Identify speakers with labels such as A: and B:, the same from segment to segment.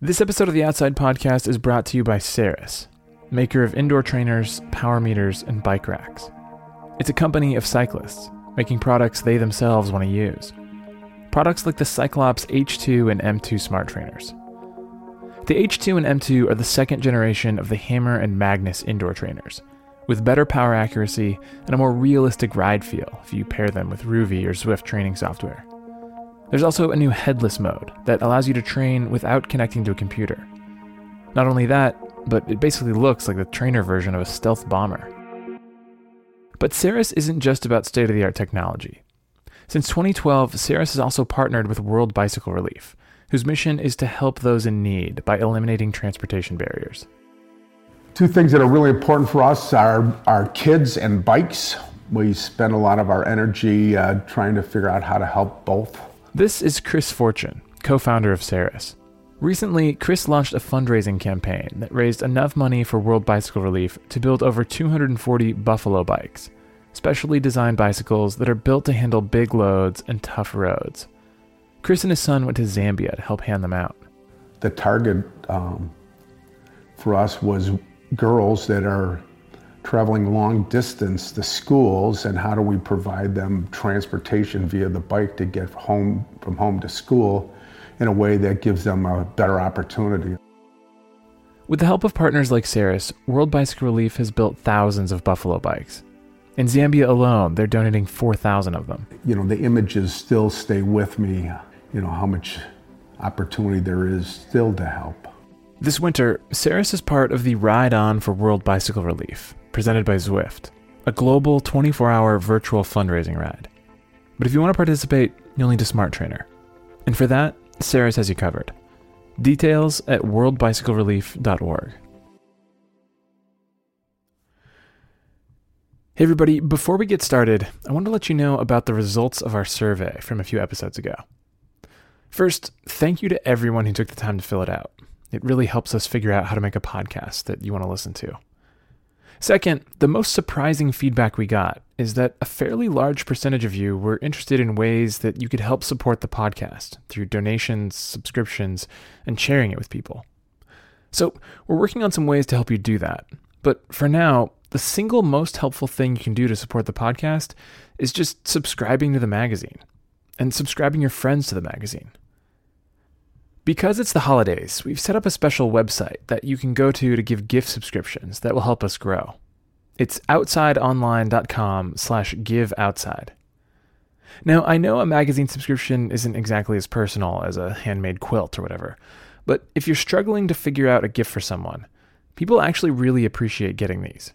A: This episode of the Outside Podcast is brought to you by Saris, maker of indoor trainers, power meters, and bike racks. It's a company of cyclists, making products they themselves want to use. Products like the CycleOps H2 and M2 smart trainers. The H2 and M2 are the second generation of the Hammer and Magnus indoor trainers, with better power accuracy and a more realistic ride feel if you pair them with Rouvy or Zwift training software. There's also a new headless mode that allows you to train without connecting to a computer. Not only that, but it basically looks like the trainer version of a stealth bomber. But Saris isn't just about state of the art technology. Since 2012, Saris has also partnered with World Bicycle Relief, whose mission is to help those in need by eliminating transportation barriers.
B: Two things that are really important for us are our kids and bikes. We spend a lot of our energy uh, trying to figure out how to help both.
A: This is Chris Fortune, co founder of Saris. Recently, Chris launched a fundraising campaign that raised enough money for World Bicycle Relief to build over 240 Buffalo bikes, specially designed bicycles that are built to handle big loads and tough roads. Chris and his son went to Zambia to help hand them out.
B: The target um, for us was girls that are traveling long distance to schools and how do we provide them transportation via the bike to get home from home to school in a way that gives them a better opportunity.
A: With the help of partners like Saris, World Bicycle Relief has built thousands of Buffalo bikes. In Zambia alone, they're donating 4,000 of them.
B: You know, the images still stay with me, you know, how much opportunity there is still to help.
A: This winter, Saris is part of the Ride On for World Bicycle Relief, presented by Zwift, a global 24 hour virtual fundraising ride. But if you want to participate, you'll need a smart trainer. And for that, Saris has you covered. Details at worldbicyclerelief.org. Hey, everybody, before we get started, I want to let you know about the results of our survey from a few episodes ago. First, thank you to everyone who took the time to fill it out. It really helps us figure out how to make a podcast that you want to listen to. Second, the most surprising feedback we got is that a fairly large percentage of you were interested in ways that you could help support the podcast through donations, subscriptions, and sharing it with people. So, we're working on some ways to help you do that. But for now, the single most helpful thing you can do to support the podcast is just subscribing to the magazine and subscribing your friends to the magazine. Because it's the holidays, we've set up a special website that you can go to to give gift subscriptions that will help us grow. It's outsideonline.com slash giveoutside. Now, I know a magazine subscription isn't exactly as personal as a handmade quilt or whatever, but if you're struggling to figure out a gift for someone, people actually really appreciate getting these.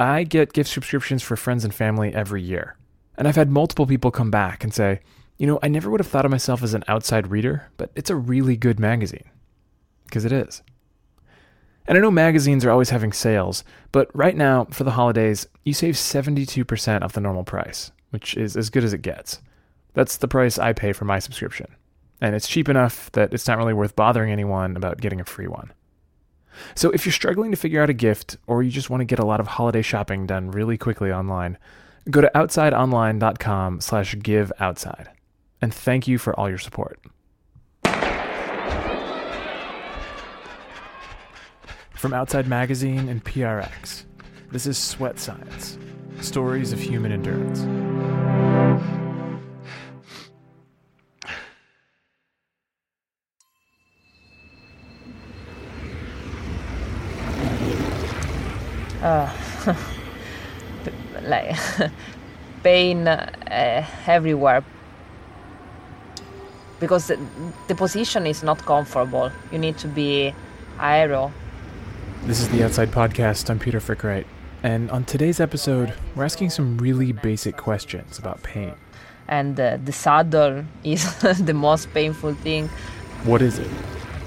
A: I get gift subscriptions for friends and family every year, and I've had multiple people come back and say, you know, I never would have thought of myself as an outside reader, but it's a really good magazine. Because it is. And I know magazines are always having sales, but right now, for the holidays, you save 72% off the normal price, which is as good as it gets. That's the price I pay for my subscription. And it's cheap enough that it's not really worth bothering anyone about getting a free one. So if you're struggling to figure out a gift, or you just want to get a lot of holiday shopping done really quickly online, go to outsideonline.com slash giveoutside and thank you for all your support. From Outside Magazine and PRX, this is Sweat Science Stories of Human Endurance.
C: Uh, like pain uh, everywhere because the position is not comfortable. You need to be aero.
A: This is the Outside Podcast. I'm Peter Frick-Wright. And on today's episode, we're asking some really basic questions about pain.
C: And uh, the saddle is the most painful thing.
A: What is it?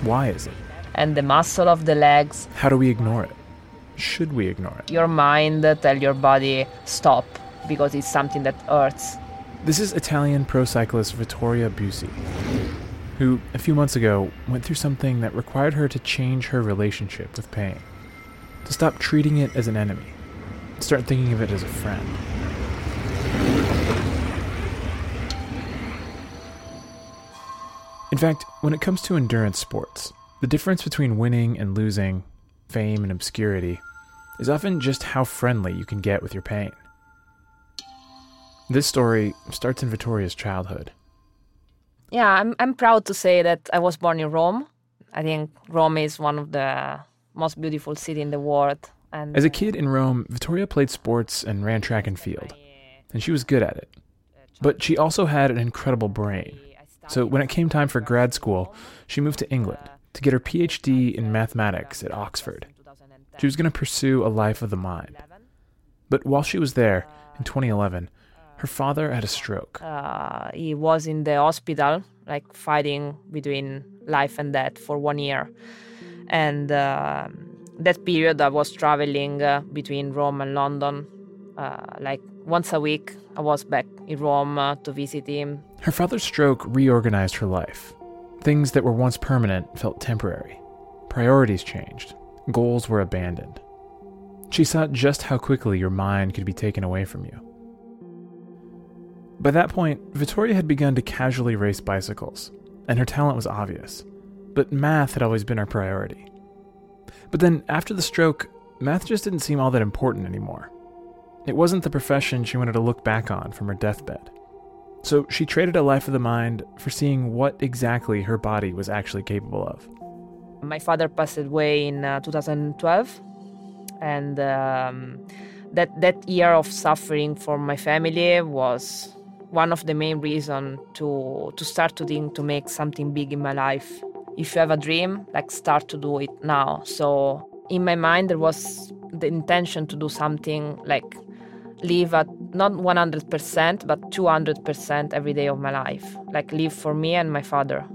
A: Why is it?
C: And the muscle of the legs.
A: How do we ignore it? Should we ignore it?
C: Your mind tell your body stop because it's something that hurts.
A: This is Italian pro cyclist Vittoria Bussi, who a few months ago went through something that required her to change her relationship with pain, to stop treating it as an enemy, start thinking of it as a friend. In fact, when it comes to endurance sports, The difference between winning and losing, fame and obscurity, is often just how friendly you can get with your pain. This story starts in Vittoria's childhood.
C: Yeah, I'm, I'm proud to say that I was born in Rome. I think Rome is one of the most beautiful cities in the world. And
A: As a kid in Rome, Vittoria played sports and ran track and field, and she was good at it. But she also had an incredible brain. So when it came time for grad school, she moved to England to get her PhD in mathematics at Oxford. She was going to pursue a life of the mind. But while she was there, in 2011, her father had a stroke.
C: uh, he was in the hospital, like fighting between life and death for one year. And uh, that period, I was traveling uh, between Rome and London. Uh, like once a week, I was back in Rome uh, to visit him.
A: Her father's stroke reorganized her life. Things that were once permanent felt temporary. Priorities changed. Goals were abandoned. She saw just how quickly your mind could be taken away from you. By that point, Vittoria had begun to casually race bicycles, and her talent was obvious. But math had always been her priority. But then, after the stroke, math just didn't seem all that important anymore. It wasn't the profession she wanted to look back on from her deathbed. So she traded a life of the mind for seeing what exactly her body was actually capable of.
C: My father passed away in uh, 2012, and um, that that year of suffering for my family was one of the main reasons to to start to think to make something big in my life. If you have a dream, like start to do it now. So in my mind there was the intention to do something like live at not 100% but 200% every day of my life like live for me and my father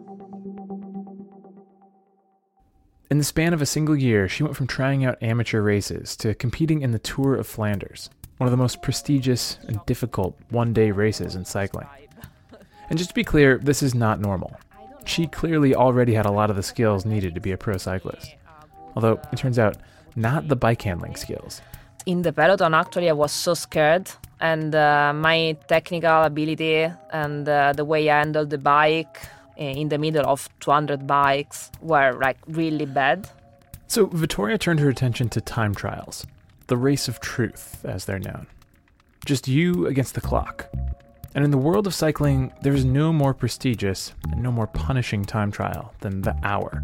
A: In the span of a single year, she went from trying out amateur races to competing in the Tour of Flanders, one of the most prestigious and difficult one day races in cycling. And just to be clear, this is not normal. She clearly already had a lot of the skills needed to be a pro cyclist. Although, it turns out, not the bike handling skills.
C: in the peloton actually i was so scared and uh, my technical ability and uh, the way i handled the bike uh, in the middle of 200 bikes were like really bad
A: So, Vittoria turned her attention to time trials, the race of truth, as they're known. Just you against the clock. And in the world of cycling, there is no more prestigious and no more punishing time trial than the hour.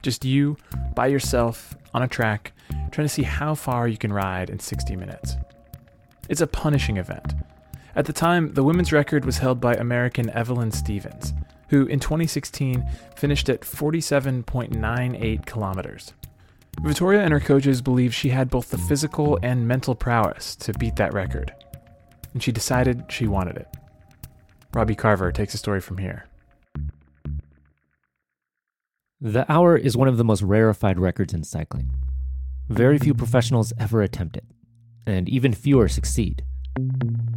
A: Just you, by yourself, on a track, trying to see how far you can ride in 60 minutes. It's a punishing event. At the time, the women's record was held by American Evelyn Stevens, who in 2016 finished at 47.98 kilometers. Vittoria and her coaches believed she had both the physical and mental prowess to beat that record, and she decided she wanted it. Robbie Carver takes the story from here.
D: The hour is one of the most rarefied records in cycling. Very few professionals ever attempt it, and even fewer succeed.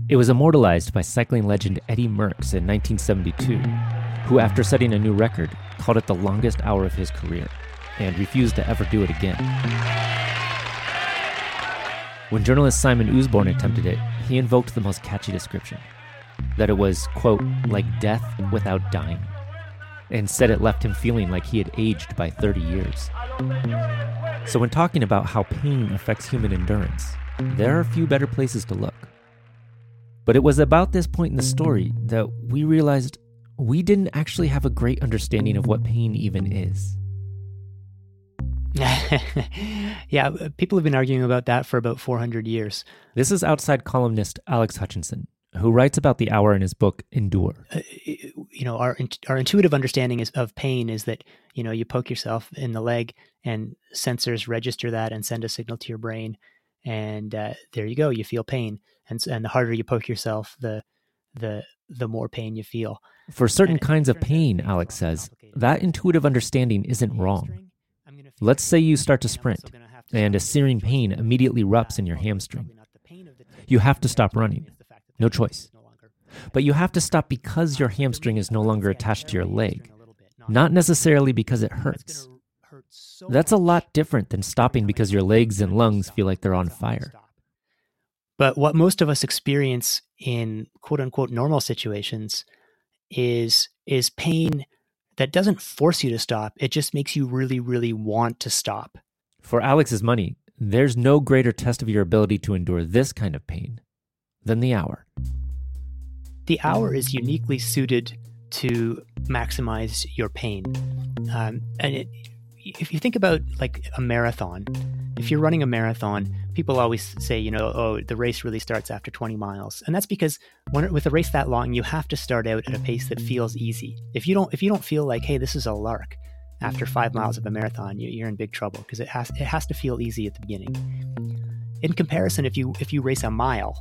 D: It was immortalized by cycling legend Eddie Merckx in 1972, who, after setting a new record, called it the longest hour of his career and refused to ever do it again. When journalist Simon Usborne attempted it, he invoked the most catchy description that it was, quote, like death without dying and said it left him feeling like he had aged by 30 years. So, when talking about how pain affects human endurance, there are few better places to look. But it was about this point in the story that we realized we didn't actually have a great understanding of what pain even is.
E: yeah, people have been arguing about that for about 400 years.
D: This is outside columnist Alex Hutchinson, who writes about the hour in his book Endure.
E: Uh, you know, our our intuitive understanding is, of pain is that you know you poke yourself in the leg and sensors register that and send a signal to your brain, and uh, there you go, you feel pain, and and the harder you poke yourself, the the the more pain you feel.
D: For certain kinds of pain, Alex says, that intuitive understanding isn't wrong. Let's say you start to sprint, and a searing pain immediately erupts in your hamstring. You have to stop running. No choice. But you have to stop because your hamstring is no longer attached to your leg, not necessarily because it hurts. That's a lot different than stopping because your legs and lungs feel like they're on fire.
E: But what most of us experience in quote unquote normal situations is is pain that doesn't force you to stop. It just makes you really, really want to stop.
D: For Alex's money, there's no greater test of your ability to endure this kind of pain than the hour.
E: The hour is uniquely suited to maximize your pain. Um, and it, if you think about like a marathon, if you're running a marathon, people always say, you know, oh, the race really starts after 20 miles, and that's because when with a race that long, you have to start out at a pace that feels easy. If you don't, if you don't feel like, hey, this is a lark, after five miles of a marathon, you, are in big trouble because it has it has to feel easy at the beginning. In comparison, if you if you race a mile,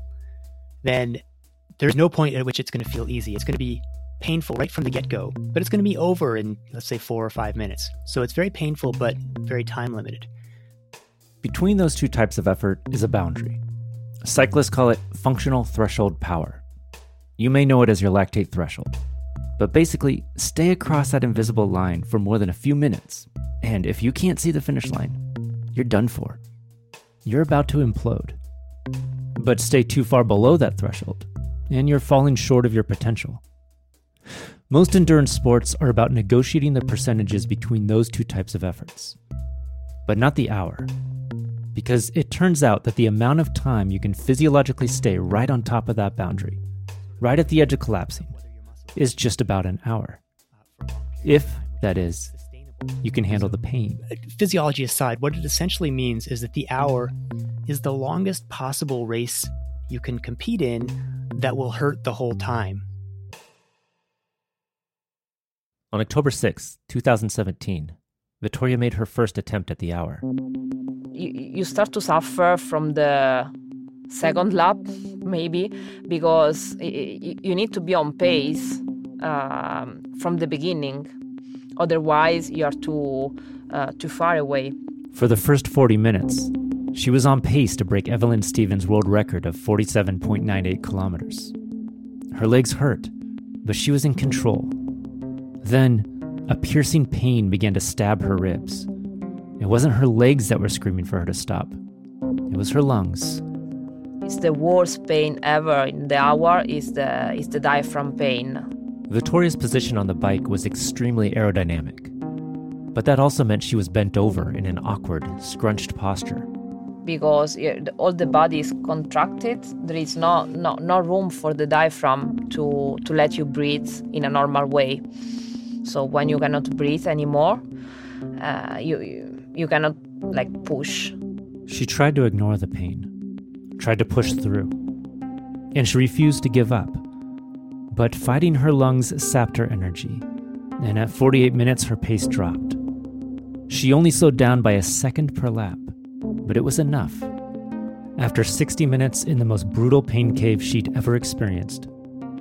E: then there's no point at which it's going to feel easy. It's going to be painful right from the get go, but it's going to be over in let's say four or five minutes. So it's very painful, but very time limited.
D: Between those two types of effort is a boundary. Cyclists call it functional threshold power. You may know it as your lactate threshold. But basically, stay across that invisible line for more than a few minutes, and if you can't see the finish line, you're done for. You're about to implode. But stay too far below that threshold, and you're falling short of your potential. Most endurance sports are about negotiating the percentages between those two types of efforts, but not the hour because it turns out that the amount of time you can physiologically stay right on top of that boundary, right at the edge of collapsing, is just about an hour. If, that is, you can handle the pain.
E: Uh, physiology aside, what it essentially means is that the hour is the longest possible race you can compete in that will hurt the whole time.
D: On October 6, 2017, Vittoria made her first attempt at the hour.
C: You, you start to suffer from the second lap maybe because you need to be on pace um, from the beginning. Otherwise you are too uh, too far away.
D: For the first 40 minutes she was on pace to break evelyn stevens world record of 47.98 kilometers. Her legs hurt but she was in control then a piercing pain began to stab her ribs it wasn't her legs that were screaming for her to stop, it was her lungs.
C: It's the worst pain ever in the hour is the is the diaphragm pain.
D: Vittoria's position on the bike was extremely aerodynamic. But that also meant she was bent over in an awkward, scrunched posture.
C: Because all the body is contracted, there is no, no, no room for the diaphragm to, to let you breathe in a normal way. So when you cannot breathe anymore, uh, you, you you cannot like push.
D: She tried to ignore the pain, tried to push through, and she refused to give up. But fighting her lungs sapped her energy, and at 48 minutes, her pace dropped. She only slowed down by a second per lap, but it was enough. After 60 minutes in the most brutal pain cave she'd ever experienced,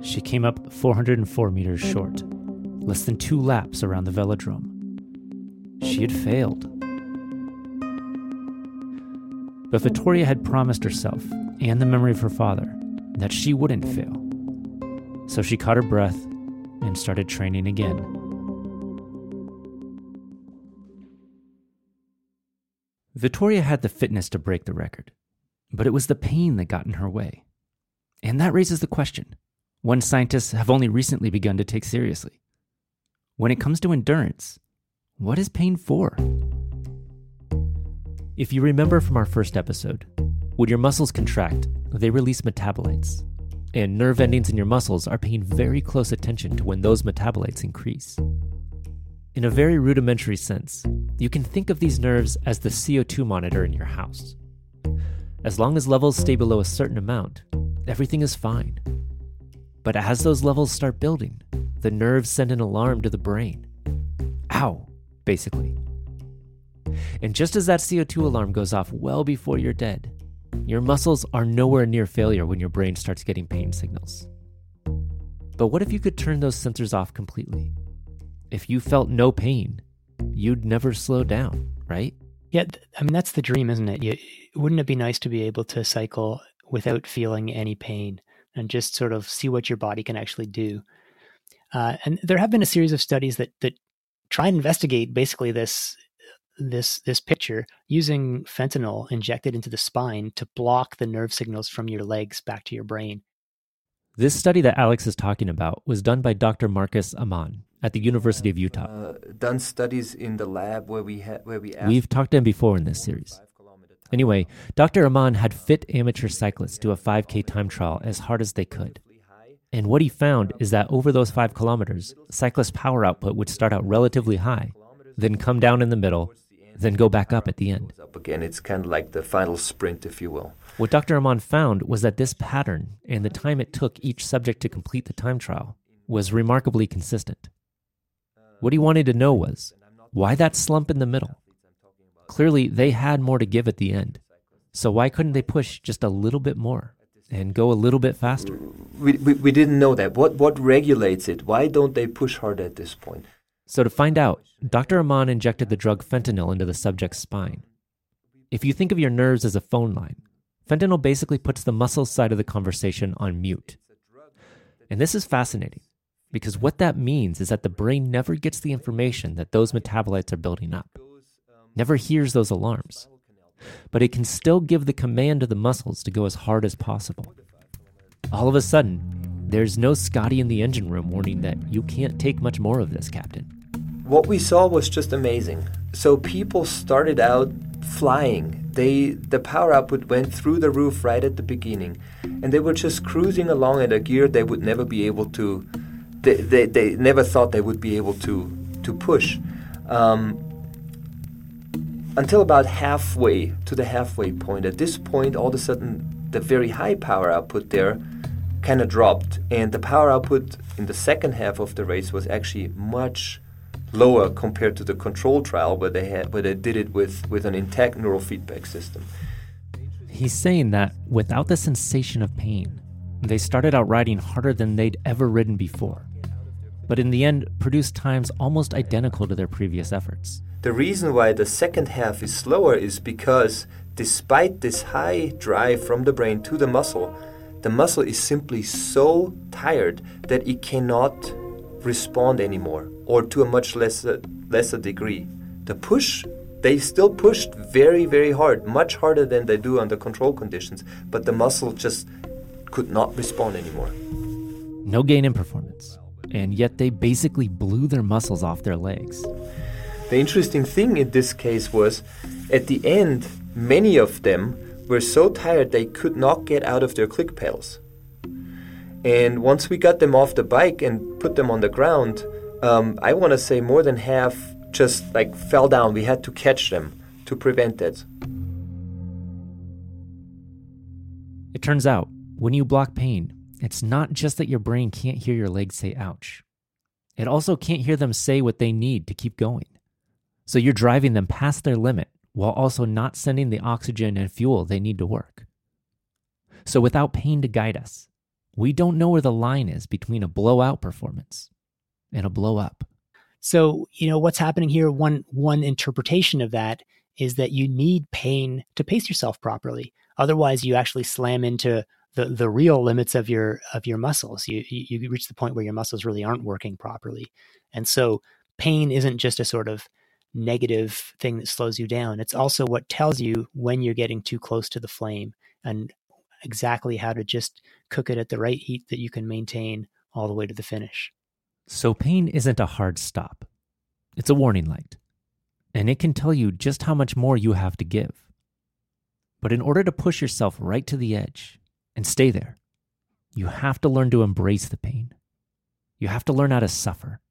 D: she came up 404 meters short, less than two laps around the velodrome. She had failed. But Vittoria had promised herself and the memory of her father that she wouldn't fail. So she caught her breath and started training again. Vittoria had the fitness to break the record, but it was the pain that got in her way. And that raises the question one scientists have only recently begun to take seriously. When it comes to endurance, what is pain for? If you remember from our first episode, when your muscles contract, they release metabolites. And nerve endings in your muscles are paying very close attention to when those metabolites increase. In a very rudimentary sense, you can think of these nerves as the CO2 monitor in your house. As long as levels stay below a certain amount, everything is fine. But as those levels start building, the nerves send an alarm to the brain. Ow, basically. And just as that CO2 alarm goes off well before you're dead, your muscles are nowhere near failure when your brain starts getting pain signals. But what if you could turn those sensors off completely? If you felt no pain, you'd never slow down, right?
E: Yeah, I mean, that's the dream, isn't it? You, wouldn't it be nice to be able to cycle without feeling any pain and just sort of see what your body can actually do? Uh, and there have been a series of studies that, that try and investigate basically this this this picture using fentanyl injected into the spine to block the nerve signals from your legs back to your brain.
D: This study that Alex is talking about was done by Dr. Marcus Amann at the University of Utah.
F: Uh, done studies in the lab where we had where we asked
D: We've talked to him before in this series. Anyway, Dr. Amann had fit amateur cyclists do a 5K time trial as hard as they could. And what he found is that over those five kilometers, cyclist power output would start out relatively high, then come down in the middle, then go back up at the end.
F: up again. It's kind of like the final sprint, if you will.
D: What Dr. Amann found was that this pattern and the time it took each subject to complete the time trial was remarkably consistent. What he wanted to know was why that slump in the middle? Clearly, they had more to give at the end. So why couldn't they push just a little bit more and go a little bit faster?
F: We, we, we didn't know that. What what regulates it? Why don't they push hard at this point?
D: So to find out, Dr. Amann injected the drug fentanyl into the subject's spine. If you think of your nerves as a phone line, fentanyl basically puts the muscle side of the conversation on mute. And this is fascinating because what that means is that the brain never gets the information that those metabolites are building up, never hears those alarms, but it can still give the command to the muscles to go as hard as possible. All of a sudden, there's no Scotty in the engine room warning that you can't take much more of this, Captain.
F: What we saw was just amazing. So people started out flying. They the power output went through the roof right at the beginning, and they were just cruising along at a gear they would never be able to. They, they, they never thought they would be able to to push. Um, until about halfway to the halfway point. At this point, all of a sudden, the very high power output there kind of dropped, and the power output in the second half of the race was actually much lower compared to the control trial where they had where they did it with with an intact neural feedback system.
D: He's saying that without the sensation of pain, they started out riding harder than they'd ever ridden before, but in the end produced times almost identical to their previous efforts.
F: The reason why the second half is slower is because despite this high drive from the brain to the muscle, the muscle is simply so tired that it cannot respond anymore or to a much lesser lesser degree. The push they still pushed very very hard, much harder than they do under control conditions, but the muscle just could not respond anymore.
D: No gain in performance, and yet they basically blew their muscles off their legs.
F: The interesting thing in this case was at the end, many of them were so tired they could not get out of their click pails. And once we got them off the bike and put them on the ground, um, I want to say more than half just like fell down. We had to catch them to prevent that.
D: It turns out, when you block pain, it's not just that your brain can't hear your legs say ouch. It also can't hear them say what they need to keep going. So you're driving them past their limit while also not sending the oxygen and fuel they need to work. So without pain to guide us, we don't know where the line is between a blowout performance and a blow up.
E: So, you know, what's happening here, one one interpretation of that is that you need pain to pace yourself properly. Otherwise, you actually slam into the the real limits of your of your muscles. You you, reach the point where your muscles really aren't working properly. And so pain isn't just a sort of negative thing that slows you down. It's also what tells you when you're getting too close to the flame and exactly how to just cook it at the right heat that you can maintain all the way to the finish.
D: So pain isn't a hard stop. It's a warning light. And it can tell you just how much more you have to give. But in order to push yourself right to the edge and stay there, you have to learn to embrace the pain. You have to learn how to suffer.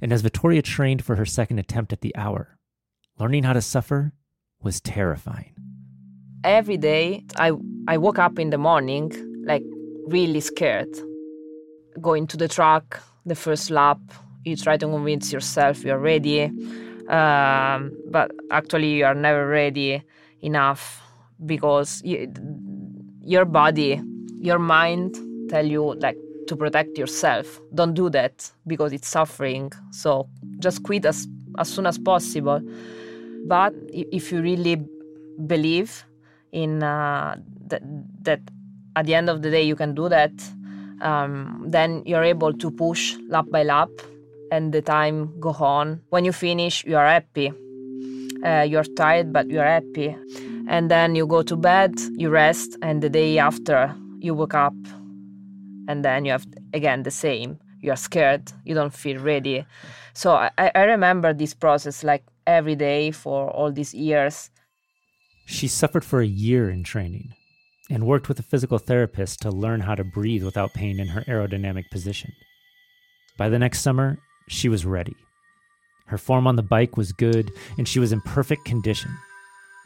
D: And as Vittoria trained for her second attempt at the hour, learning how to suffer was terrifying.
C: Every day, I, I woke up in the morning like really scared. Going to the track, the first lap, you try to convince yourself you're ready, um, but actually, you are never ready enough because you, your body, your mind tell you like to protect yourself. Don't do that because it's suffering. So just quit as as soon as possible. But if you really believe in uh, that, that at the end of the day you can do that, um, then you're able to push lap by lap, and the time go on. When you finish, you are happy. Uh, you're tired, but you're happy. And then you go to bed, you rest, and the day after you wake up and then you have again the same you're scared, you don't feel ready. So I, I remember this process like every day for all these years.
D: She suffered for a year in training and worked with a physical therapist to learn how to breathe without pain in her aerodynamic position. By the next summer, she was ready. Her form on the bike was good, and she was in perfect condition.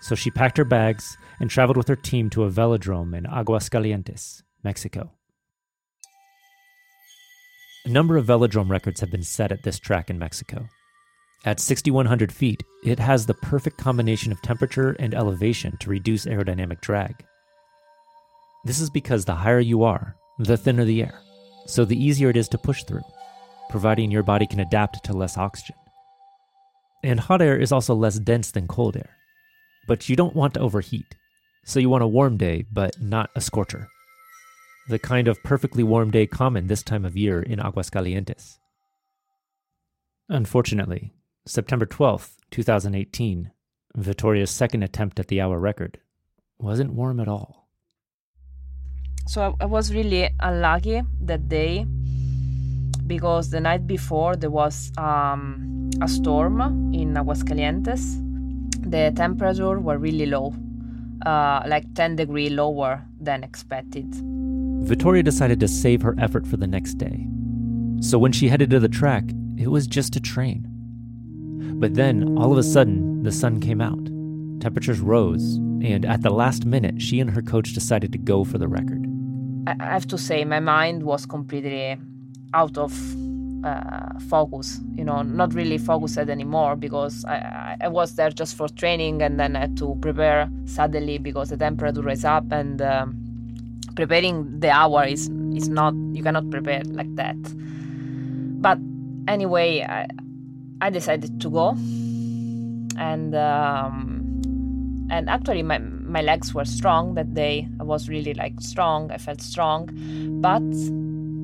D: So she packed her bags and traveled with her team to a velodrome in Aguascalientes, Mexico. A number of velodrome records have been set at this track in Mexico. At 6,100 feet, it has the perfect combination of temperature and elevation to reduce aerodynamic drag. This is because the higher you are, the thinner the air, so the easier it is to push through, providing your body can adapt to less oxygen. And hot air is also less dense than cold air. But you don't want to overheat, so you want a warm day, but not a scorcher. The kind of perfectly warm day common this time of year in Aguascalientes. Unfortunately, September 12th, 2018, Vittoria's second attempt at the hour record, wasn't warm at all.
C: So I, was really unlucky that day because the night before there was um, a storm in Aguascalientes. The temperature were really low, uh, like 10 degree lower than expected.
D: Vittoria decided to save her effort for the next day. So when she headed to the track, it was just a train. But then, all of a sudden, the sun came out. Temperatures rose, and at the last minute, she and her coach decided to go for the record.
C: I have to say, my mind was completely out of uh, focus, you know, not really focused anymore because I, I, was there just for training and then I had to prepare suddenly because the temperature is up and um, preparing the hour is, is not, you cannot prepare like that. But anyway, I, I decided to go and um, and actually my my legs were strong that day. I was really like strong. I felt strong, but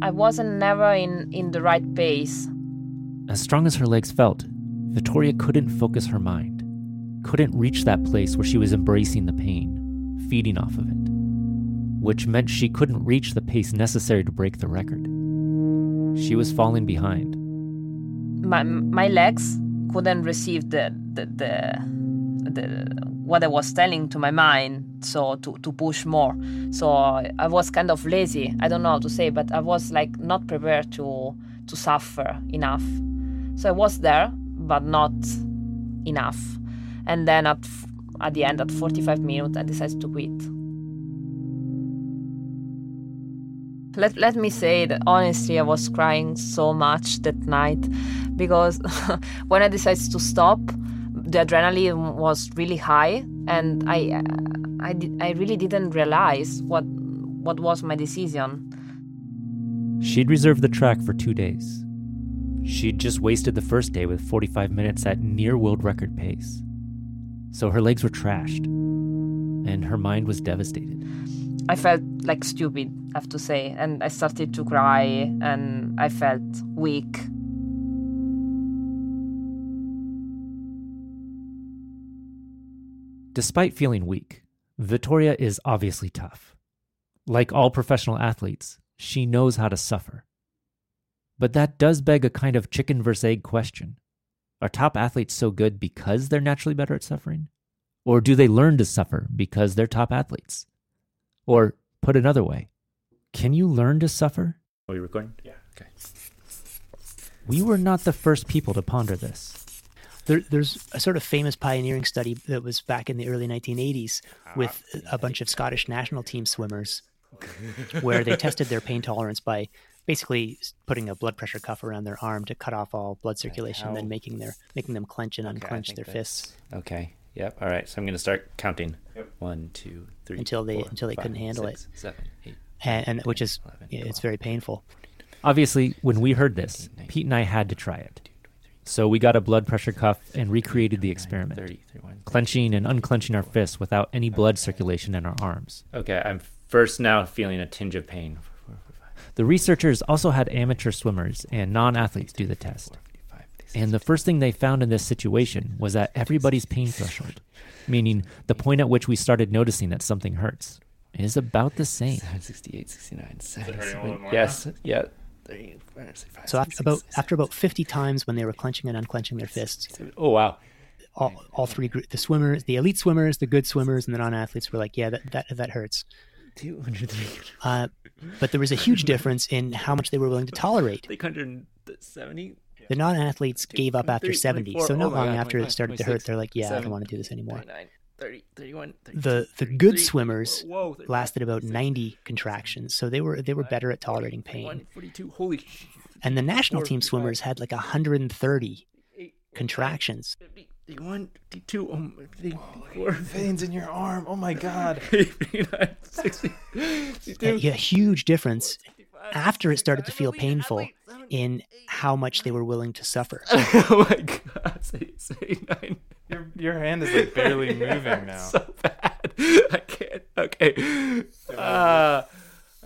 C: I wasn't never in, in the right pace.
D: As strong as her legs felt, Vittoria couldn't focus her mind, couldn't reach that place where she was embracing the pain, feeding off of it, which meant she couldn't reach the pace necessary to break the record. She was falling behind.
C: My, my legs couldn't receive the, the, the, the what I was telling to my mind, so to, to push more. So I was kind of lazy. I don't know how to say, but I was like not prepared to to suffer enough. So I was there, but not enough. And then at at the end, at 45 minutes, I decided to quit. Let, let me say that honestly, I was crying so much that night because when I decided to stop, the adrenaline was really high, and I, uh, I, did, I really didn't realize what, what was my decision.
D: She'd reserved the track for two days. She'd just wasted the first day with 45 minutes at near world record pace. So her legs were trashed, and her mind was devastated.
C: I felt like stupid, I have to say, and I started to cry, and I felt weak
D: Despite feeling weak, Vittoria is obviously tough. Like all professional athletes, she knows how to suffer. But that does beg a kind of chicken versus egg question. Are top athletes so good because they're naturally better at suffering? Or do they learn to suffer because they're top athletes? Or, put another way, can you learn to suffer?
G: Are you recording?
D: Yeah. Okay. We were not the first people to ponder this.
E: There, there's a sort of famous pioneering study that was back in the early 1980s with a bunch of Scottish national team swimmers, where they tested their pain tolerance by basically putting a blood pressure cuff around their arm to cut off all blood circulation, and then making their making them clench and unclench their fists.
G: Okay. Yep. All right. So I'm going to start counting. Yep. One, two, three,
E: until they
G: four,
E: until they
G: five,
E: couldn't handle
G: six,
E: it.
G: Seven, eight,
E: and, and which is 11, it's very painful.
D: Obviously, when we heard this, Pete and I had to try it. So we got a blood pressure cuff and recreated the experiment, clenching and unclenching our fists without any blood circulation in our arms.
G: Okay, I'm first now feeling a tinge of pain.
D: The researchers also had amateur swimmers and non athletes do the test. And the first thing they found in this situation was that everybody's pain threshold, meaning the point at which we started noticing that something hurts, is about the same.
G: 68, 69, 70, Yes, yeah. three, four, five,
E: So
G: six,
E: after about
G: six,
E: after about 50 times when they were clenching and unclenching their fists.
G: Oh wow.
E: all, all three group, the swimmers, the elite swimmers, the good swimmers, and the non-athletes were like, yeah, that that, that hurts.
G: 200,
E: Uh, but there was a huge difference in how much they were willing to tolerate.
G: 370.
E: The non-athletes gave up after 70, so
G: oh
E: not
G: oh
E: long
G: God,
E: after it started to hurt, they're like, yeah, I don't want to do this anymore.
G: 30, 31,
E: The the
G: 33,
E: good swimmers
G: whoa, 35,
E: lasted about
G: 36,
E: 90 contractions, so they were they were better at tolerating pain.
G: Holy sh-
E: And the national team swimmers had like 130 contractions.
G: 50, 51, 52, oh, my- 54,
A: Veins in your arm. Oh my god.
G: 59, 60, 62,
E: A, a huge difference after it started to feel painful in how much they were willing to suffer.
G: oh my god, say, say nine.
A: Your, your hand is like barely moving now.
G: So bad. I can't. Okay. Uh,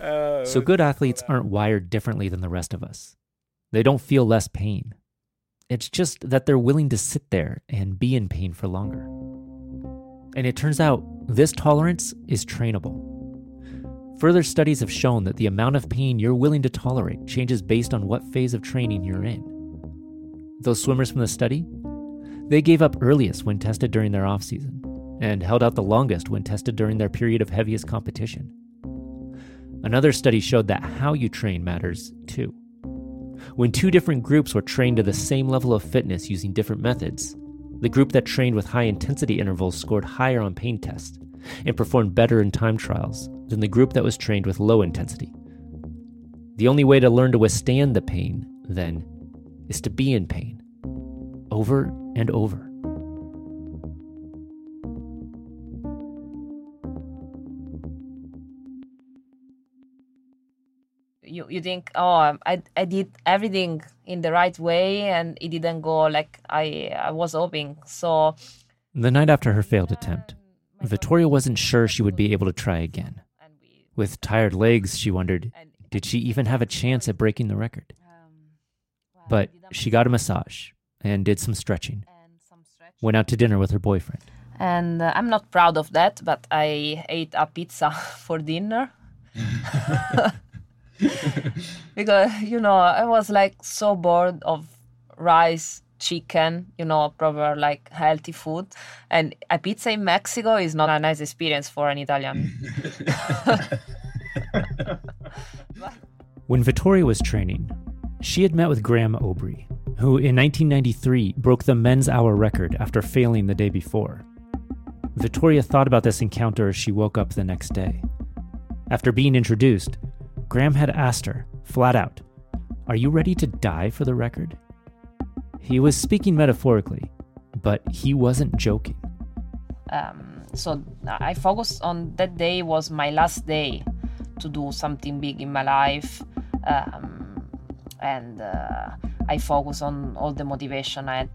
G: uh,
D: So good athletes aren't wired differently than the rest of us. They don't feel less pain. It's just that they're willing to sit there and be in pain for longer. And it turns out this tolerance is trainable. Further studies have shown that the amount of pain you're willing to tolerate changes based on what phase of training you're in. Those swimmers from the study, they gave up earliest when tested during their off season and held out the longest when tested during their period of heaviest competition. Another study showed that how you train matters too. When two different groups were trained to the same level of fitness using different methods, the group that trained with high intensity intervals scored higher on pain tests and performed better in time trials than the group that was trained with low intensity. The only way to learn to withstand the pain, then, is to be in pain over and over.
C: you you think oh um, I I did everything in the right way and it didn't go like I I was hoping. So
D: The night after her failed attempt, um, Vittoria wasn't sure she would be able to try again.
C: And we
D: With tired legs, she wondered did she even have a chance at breaking the record?
C: um,
D: But she got a massage and did some stretching,
C: and some stretch.
D: went out to dinner with her boyfriend.
C: And uh, I'm not proud of that, but I ate a pizza for dinner. because you know I was like so bored of rice, chicken, you know, proper like healthy food, and a pizza in Mexico is not a nice experience for an Italian.
D: When Vittoria was training, she had met with Graeme Obree, who in 1993 broke the men's hour record after failing the day before. Vittoria thought about this encounter as she woke up the next day. After being introduced, Graeme had asked her, flat out, Are you ready to die for the record? He was speaking metaphorically, but he wasn't joking.
C: um, so I focused on that day was my last day to do something big in my life, um, and uh, I focused on all the motivation I had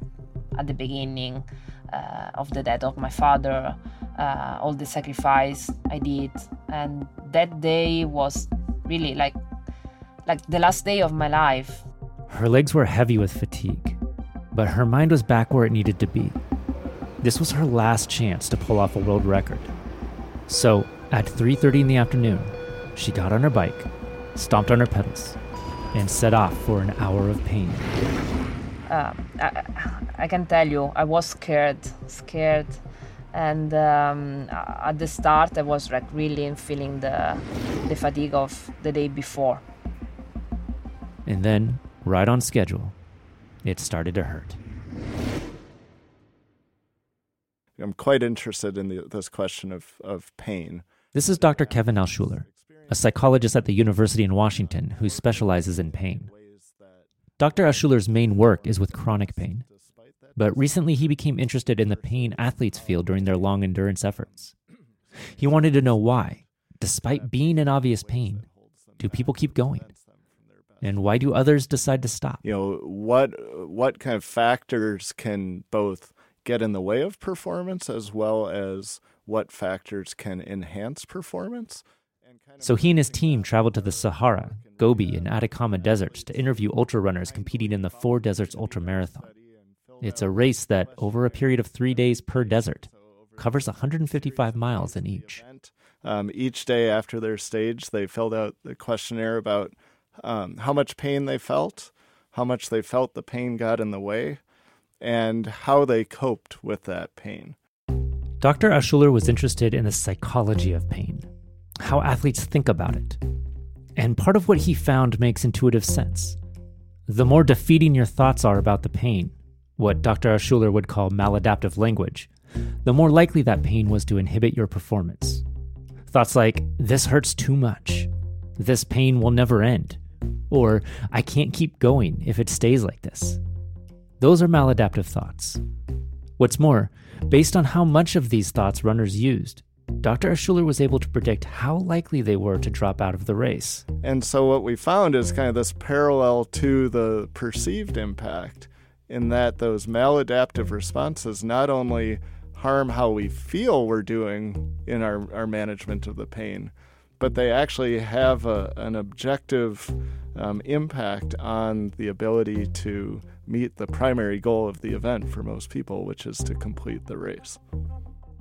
C: at the beginning uh, of the death of my father, uh, all the sacrifice I did, and that day was really like like the last day of my life.
D: Her legs were heavy with fatigue, but her mind was back where it needed to be. This was her last chance to pull off a world record. So, at 3:30 in the afternoon, she got on her bike, stomped on her pedals, and set off for an hour of pain.
C: um, I, I can tell you, I was scared, scared, and um, at the start, I was like really feeling the the fatigue of the day before.
D: And then, right on schedule, it started to hurt.
H: I'm quite interested in the, this question of, of pain.
D: This is Dr. Kevin Alschuler, a psychologist at the University in Washington who specializes in pain. Dr. Alschuler's main work is with chronic pain, but recently he became interested in the pain athletes feel during their long endurance efforts. He wanted to know why, despite being in obvious pain, do people keep going? And why do others decide to stop?
H: You know what what kind of factors can both get in the way of performance as well as what factors can enhance performance.
D: So he and his team traveled to the Sahara, Gobi, and Atacama deserts to interview ultra runners competing in the Four Deserts Ultra Marathon. It's a race that, over a period of three days per desert, covers 155 miles in each.
H: Um, each day after their stage, they filled out the questionnaire about um, how much pain they felt, how much they felt the pain got in the way, and how they coped with that pain.
D: Dr. Alschuler was interested in the psychology of pain, how athletes think about it. And part of what he found makes intuitive sense. The more defeating your thoughts are about the pain, what Dr. Alschuler would call maladaptive language, the more likely that pain was to inhibit your performance. Thoughts like, this hurts too much, this pain will never end, or I can't keep going if it stays like this. Those are maladaptive thoughts. What's more, based on how much of these thoughts runners used, Dr. Alschuler was able to predict how likely they were to drop out of the race.
H: And so what we found is kind of this parallel to the perceived impact in that those maladaptive responses not only harm how we feel we're doing in our, our management of the pain, but they actually have a, an objective um, impact on the ability to meet the primary goal of the event for most people, which is to complete the race.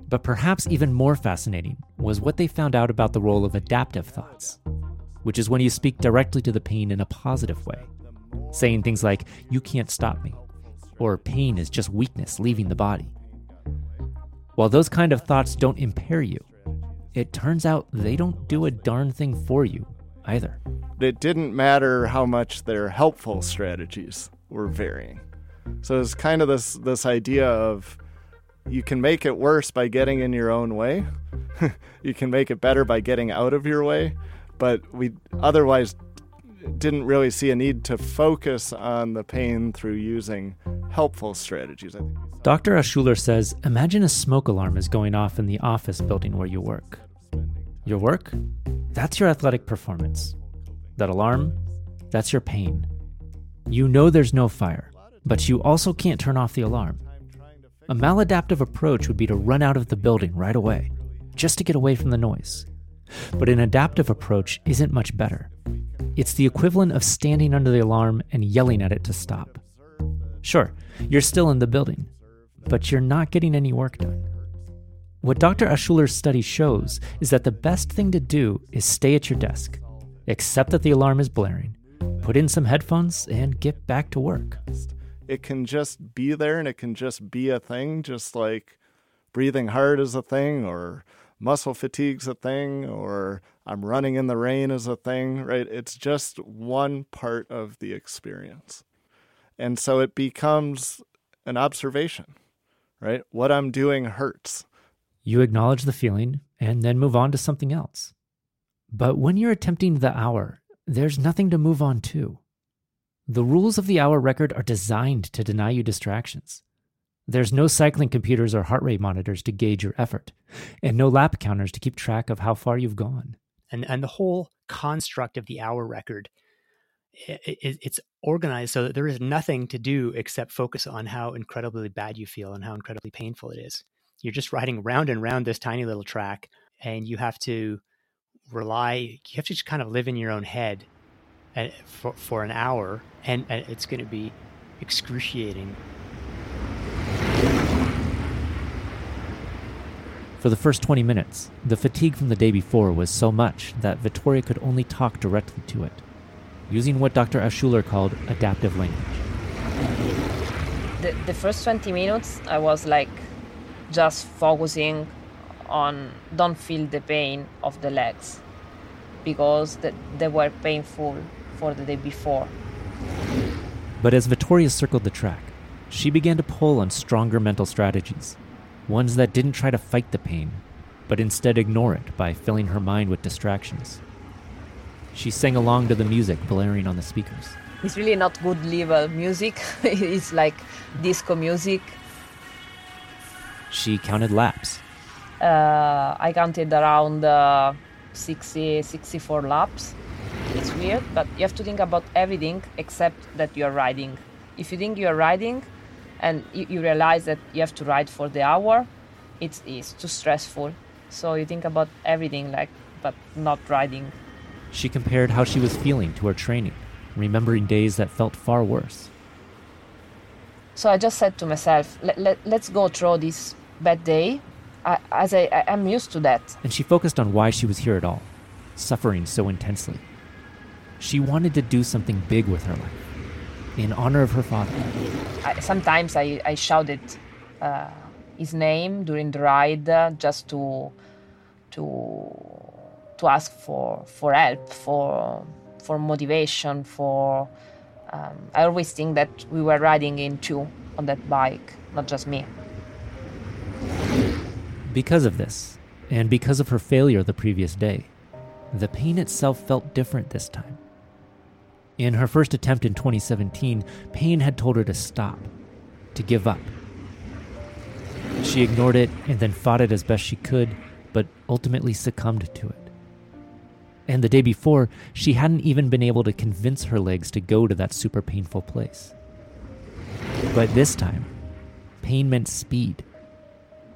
D: But perhaps even more fascinating was what they found out about the role of adaptive thoughts, which is when you speak directly to the pain in a positive way, saying things like, You can't stop me, or pain is just weakness leaving the body. While those kind of thoughts don't impair you, it turns out they don't do a darn thing for you either.
H: It didn't matter how much their helpful strategies were varying. So it's kind of this this idea of you can make it worse by getting in your own way. you can make it better by getting out of your way, but we otherwise didn't really see a need to focus on the pain through using helpful strategies.
D: Dr. Alschuler says imagine a smoke alarm is going off in the office building where you work. Your work? That's your athletic performance. That alarm? That's your pain. You know there's no fire, but you also can't turn off the alarm. A maladaptive approach would be to run out of the building right away, just to get away from the noise. But an adaptive approach isn't much better. It's the equivalent of standing under the alarm and yelling at it to stop. Sure, you're still in the building, but you're not getting any work done. What Dr. Alschuler's study shows is that the best thing to do is stay at your desk, accept that the alarm is blaring, put in some headphones, and get back to work.
H: It can just be there and it can just be a thing, just like breathing hard is a thing, or muscle fatigue's a thing, or I'm running in the rain is a thing, right? It's just one part of the experience. And so it becomes an observation, right? What I'm doing hurts.
D: You acknowledge the feeling and then move on to something else. But when you're attempting the hour, there's nothing to move on to. The rules of the hour record are designed to deny you distractions. There's no cycling computers or heart rate monitors to gauge your effort, and no lap counters to keep track of how far you've gone.
E: And, and the whole construct of the hour record it, it's organized so that there is nothing to do except focus on how incredibly bad you feel and how incredibly painful it is. You're just riding round and round this tiny little track, and you have to rely. You have to just kind of live in your own head uh, for for an hour, and, and it's going to be excruciating.
D: For the first 20 minutes, the fatigue from the day before was so much that Vittoria could only talk directly to it, using what Dr. Alschuler called adaptive language.
C: The, the first 20 minutes, I was like just focusing on don't feel the pain of the legs because the, they were painful for the day before.
D: But as Vittoria circled the track, she began to pull on stronger mental strategies, ones that didn't try to fight the pain, but instead ignore it by filling her mind with distractions. She sang along to the music blaring on the speakers.
C: It's really not good level music, it's like disco music.
D: She counted laps.
C: Uh, I counted around uh, 60, 64 laps. It's weird, but you have to think about everything except that you're riding. If you think you're riding and you, you realize that you have to ride for the hour, it's, it's too stressful. So you think about everything, like, but not riding.
D: She compared how she was feeling to her training, remembering days that felt far worse.
C: So I just said to myself, let, let, let's go through this bad day I, as I, I, I'm used to that.
D: And she focused on why she was here at all, suffering so intensely. She wanted to do something big with her life in honor of her father.
C: I, sometimes I, I shouted uh, his name during the ride uh, just to to to ask for for help, for for motivation, for um, I always think that we were riding in two on that bike, not just me.
D: Because of this, and because of her failure the previous day, the pain itself felt different this time. In her first attempt in 2017, pain had told her to stop, to give up. She ignored it and then fought it as best she could, but ultimately succumbed to it. And the day before, she hadn't even been able to convince her legs to go to that super painful place. But this time, pain meant speed.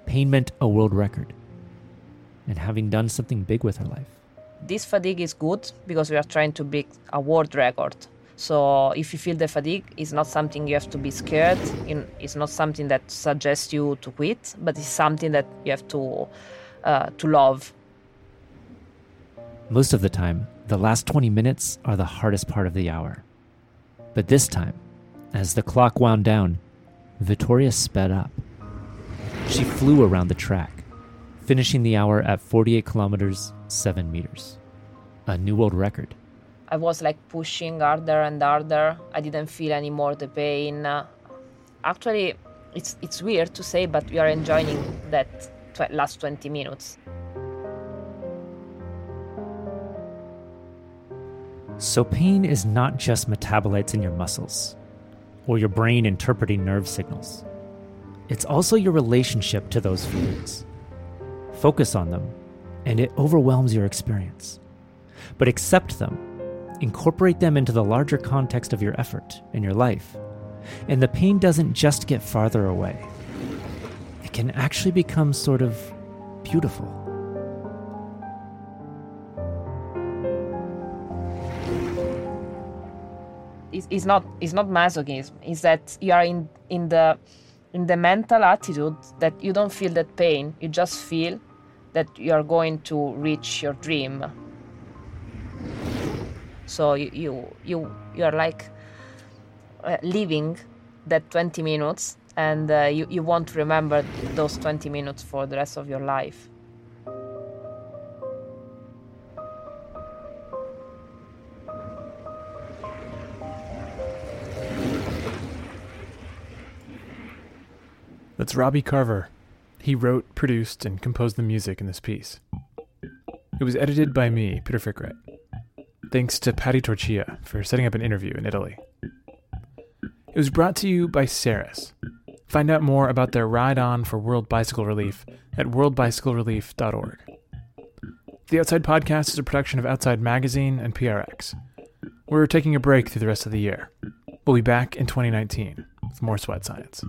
D: Pain meant a world record. And having done something big with her life.
C: This fatigue is good because we are trying to break a world record. So if you feel the fatigue, it's not something you have to be scared. It's not something that suggests you to quit, but it's something that you have to uh, to love.
D: Most of the time, the last 20 minutes are the hardest part of the hour. But this time, as the clock wound down, Vittoria sped up. She flew around the track, finishing the hour at 48 kilometers, 7 meters. A new world record.
C: I was like pushing harder and harder. I didn't feel anymore the pain. Actually, it's, it's weird to say, but we are enjoying that tw- last 20 minutes.
D: So, pain is not just metabolites in your muscles or your brain interpreting nerve signals, it's also your relationship to those feelings. Focus on them, and it overwhelms your experience. But accept them, incorporate them into the larger context of your effort and your life, and the pain doesn't just get farther away it can actually become sort of beautiful.
C: It's, not it's not masochism. It's that you are in in the in the mental attitude that you don't feel that pain. You just feel that you are going to reach your dream. So you you you, you are like uh, living that 20 minutes and uh, you, you won't remember those 20 minutes for the rest of your life.
A: That's Robbie Carver. He wrote, produced, and composed the music in this piece. It was edited by me, Peter Frick-Wright. Thanks to Patty Torchia for setting up an interview in Italy. It was brought to you by Saris. Find out more about their ride on for World Bicycle Relief at worldbicyclerelief.org. The Outside Podcast is a production of Outside Magazine and PRX. We're taking a break through the rest of the year. We'll be back in 2019 with more sweat science.